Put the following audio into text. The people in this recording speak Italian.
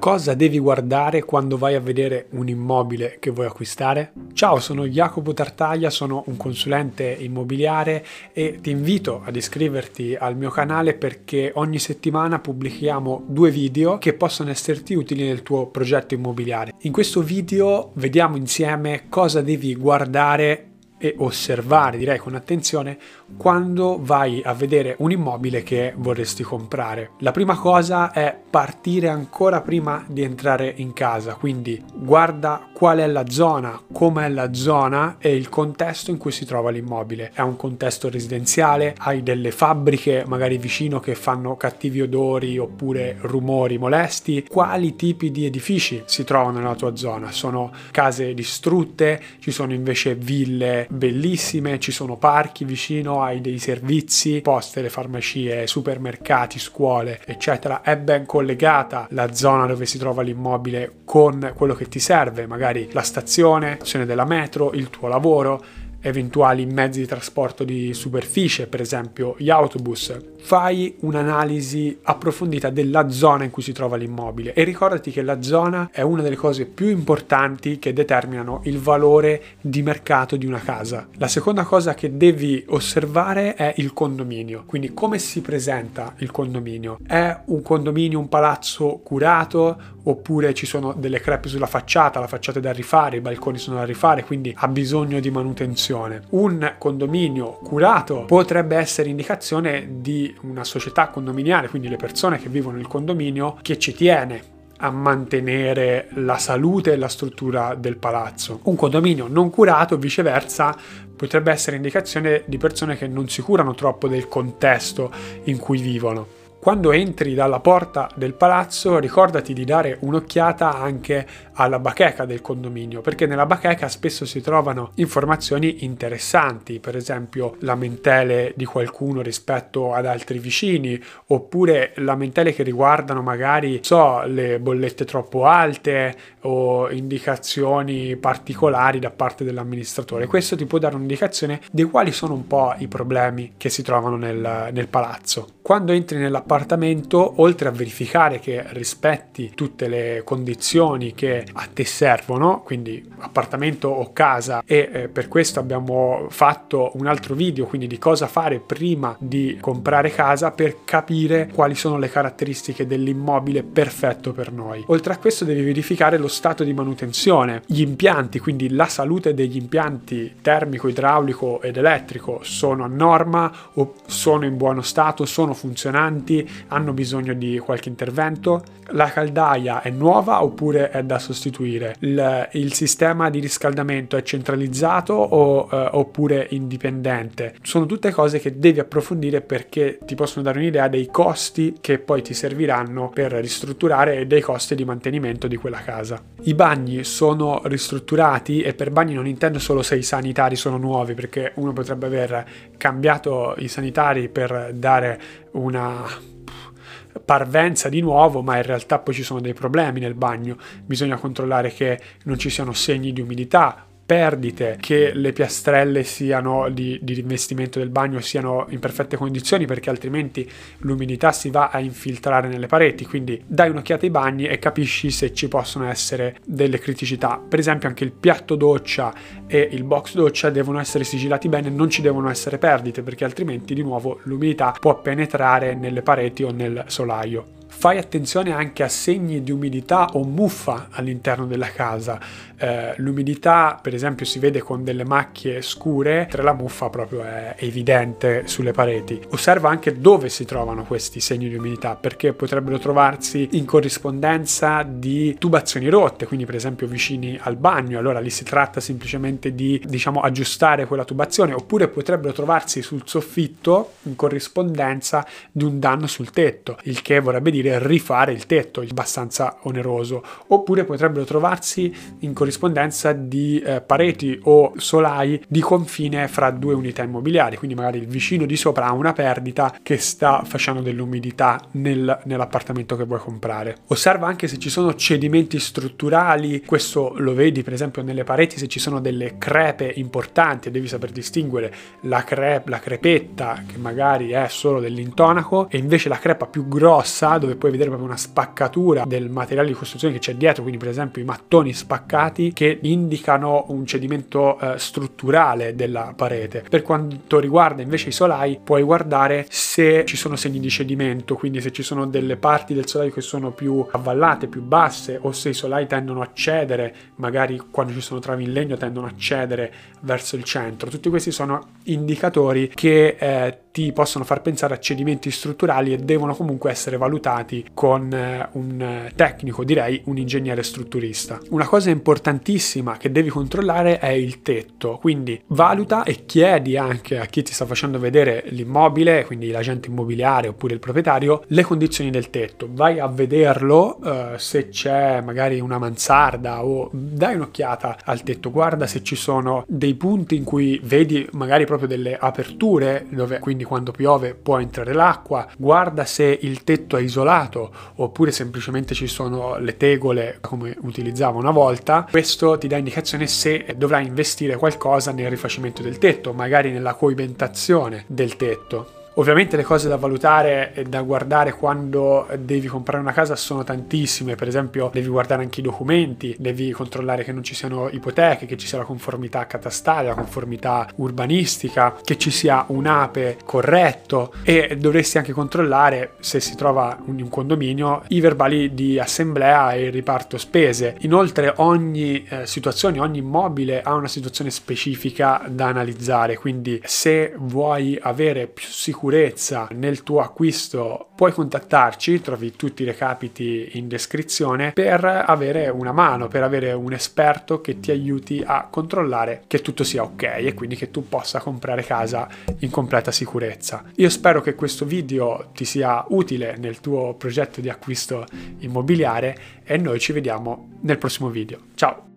Cosa devi guardare quando vai a vedere un immobile che vuoi acquistare? Ciao, sono Jacopo Tartaglia, sono un consulente immobiliare e ti invito ad iscriverti al mio canale perché ogni settimana pubblichiamo due video che possono esserti utili nel tuo progetto immobiliare. In questo video vediamo insieme cosa devi guardare e osservare, direi con attenzione, quando vai a vedere un immobile che vorresti comprare. La prima cosa è partire ancora prima di entrare in casa, quindi guarda qual è la zona, com'è la zona e il contesto in cui si trova l'immobile. È un contesto residenziale, hai delle fabbriche magari vicino che fanno cattivi odori oppure rumori molesti, quali tipi di edifici si trovano nella tua zona? Sono case distrutte, ci sono invece ville bellissime, ci sono parchi vicino, hai dei servizi, poste, le farmacie, supermercati, scuole, eccetera. È ben collegata la zona dove si trova l'immobile con quello che ti serve, magari la stazione, l'azione della metro, il tuo lavoro eventuali mezzi di trasporto di superficie, per esempio gli autobus, fai un'analisi approfondita della zona in cui si trova l'immobile e ricordati che la zona è una delle cose più importanti che determinano il valore di mercato di una casa. La seconda cosa che devi osservare è il condominio, quindi come si presenta il condominio. È un condominio, un palazzo curato oppure ci sono delle crepe sulla facciata, la facciata è da rifare, i balconi sono da rifare, quindi ha bisogno di manutenzione. Un condominio curato potrebbe essere indicazione di una società condominiale, quindi le persone che vivono nel condominio, che ci tiene a mantenere la salute e la struttura del palazzo. Un condominio non curato, viceversa, potrebbe essere indicazione di persone che non si curano troppo del contesto in cui vivono. Quando entri dalla porta del palazzo ricordati di dare un'occhiata anche alla bacheca del condominio, perché nella bacheca spesso si trovano informazioni interessanti, per esempio lamentele di qualcuno rispetto ad altri vicini, oppure lamentele che riguardano magari, so, le bollette troppo alte o indicazioni particolari da parte dell'amministratore. Questo ti può dare un'indicazione di quali sono un po' i problemi che si trovano nel, nel palazzo. Quando entri nella appartamento, oltre a verificare che rispetti tutte le condizioni che a te servono, quindi appartamento o casa, e eh, per questo abbiamo fatto un altro video, quindi di cosa fare prima di comprare casa per capire quali sono le caratteristiche dell'immobile perfetto per noi. Oltre a questo devi verificare lo stato di manutenzione, gli impianti, quindi la salute degli impianti termico, idraulico ed elettrico sono a norma o sono in buono stato, sono funzionanti, hanno bisogno di qualche intervento, la caldaia è nuova oppure è da sostituire, il, il sistema di riscaldamento è centralizzato o, eh, oppure indipendente. Sono tutte cose che devi approfondire perché ti possono dare un'idea dei costi che poi ti serviranno per ristrutturare e dei costi di mantenimento di quella casa. I bagni sono ristrutturati e per bagni non intendo solo se i sanitari sono nuovi perché uno potrebbe aver cambiato i sanitari per dare una parvenza di nuovo, ma in realtà poi ci sono dei problemi nel bagno. Bisogna controllare che non ci siano segni di umidità perdite, che le piastrelle siano di, di rivestimento del bagno siano in perfette condizioni perché altrimenti l'umidità si va a infiltrare nelle pareti, quindi dai un'occhiata ai bagni e capisci se ci possono essere delle criticità. Per esempio anche il piatto doccia e il box doccia devono essere sigillati bene, non ci devono essere perdite perché altrimenti di nuovo l'umidità può penetrare nelle pareti o nel solaio. Fai attenzione anche a segni di umidità o muffa all'interno della casa. Eh, l'umidità, per esempio, si vede con delle macchie scure, mentre la muffa proprio è evidente sulle pareti. Osserva anche dove si trovano questi segni di umidità, perché potrebbero trovarsi in corrispondenza di tubazioni rotte, quindi per esempio vicini al bagno. Allora lì si tratta semplicemente di, diciamo, aggiustare quella tubazione, oppure potrebbero trovarsi sul soffitto in corrispondenza di un danno sul tetto, il che vorrebbe dire rifare il tetto, abbastanza oneroso, oppure potrebbero trovarsi in corrispondenza di eh, pareti o solai di confine fra due unità immobiliari, quindi magari il vicino di sopra ha una perdita che sta facendo dell'umidità nel, nell'appartamento che vuoi comprare. Osserva anche se ci sono cedimenti strutturali, questo lo vedi per esempio nelle pareti se ci sono delle crepe importanti, devi saper distinguere la, crepe, la crepetta che magari è solo dell'intonaco e invece la crepa più grossa dove puoi vedere proprio una spaccatura del materiale di costruzione che c'è dietro, quindi per esempio i mattoni spaccati che indicano un cedimento eh, strutturale della parete. Per quanto riguarda invece i solai, puoi guardare se ci sono segni di cedimento, quindi se ci sono delle parti del solaio che sono più avvallate, più basse, o se i solai tendono a cedere, magari quando ci sono travi in legno tendono a cedere verso il centro. Tutti questi sono indicatori che eh, ti possono far pensare a cedimenti strutturali e devono comunque essere valutati con eh, un eh, tecnico, direi un ingegnere strutturista. Una cosa importantissima che devi controllare è il tetto, quindi valuta e chiedi anche a chi ti sta facendo vedere l'immobile, quindi l'agente immobiliare oppure il proprietario, le condizioni del tetto. Vai a vederlo uh, se c'è magari una mansarda o dai un'occhiata al tetto, guarda se ci sono dei punti in cui vedi magari proprio delle aperture dove quindi quindi quando piove può entrare l'acqua, guarda se il tetto è isolato oppure semplicemente ci sono le tegole come utilizzavo una volta, questo ti dà indicazione se dovrai investire qualcosa nel rifacimento del tetto, magari nella coibentazione del tetto. Ovviamente le cose da valutare e da guardare quando devi comprare una casa sono tantissime, per esempio devi guardare anche i documenti, devi controllare che non ci siano ipoteche, che ci sia la conformità catastale, la conformità urbanistica, che ci sia un ape corretto e dovresti anche controllare se si trova in un condominio i verbali di assemblea e il riparto spese. Inoltre ogni eh, situazione, ogni immobile ha una situazione specifica da analizzare, quindi se vuoi avere più sicurezza sicurezza nel tuo acquisto, puoi contattarci, trovi tutti i recapiti in descrizione per avere una mano, per avere un esperto che ti aiuti a controllare che tutto sia ok e quindi che tu possa comprare casa in completa sicurezza. Io spero che questo video ti sia utile nel tuo progetto di acquisto immobiliare e noi ci vediamo nel prossimo video. Ciao!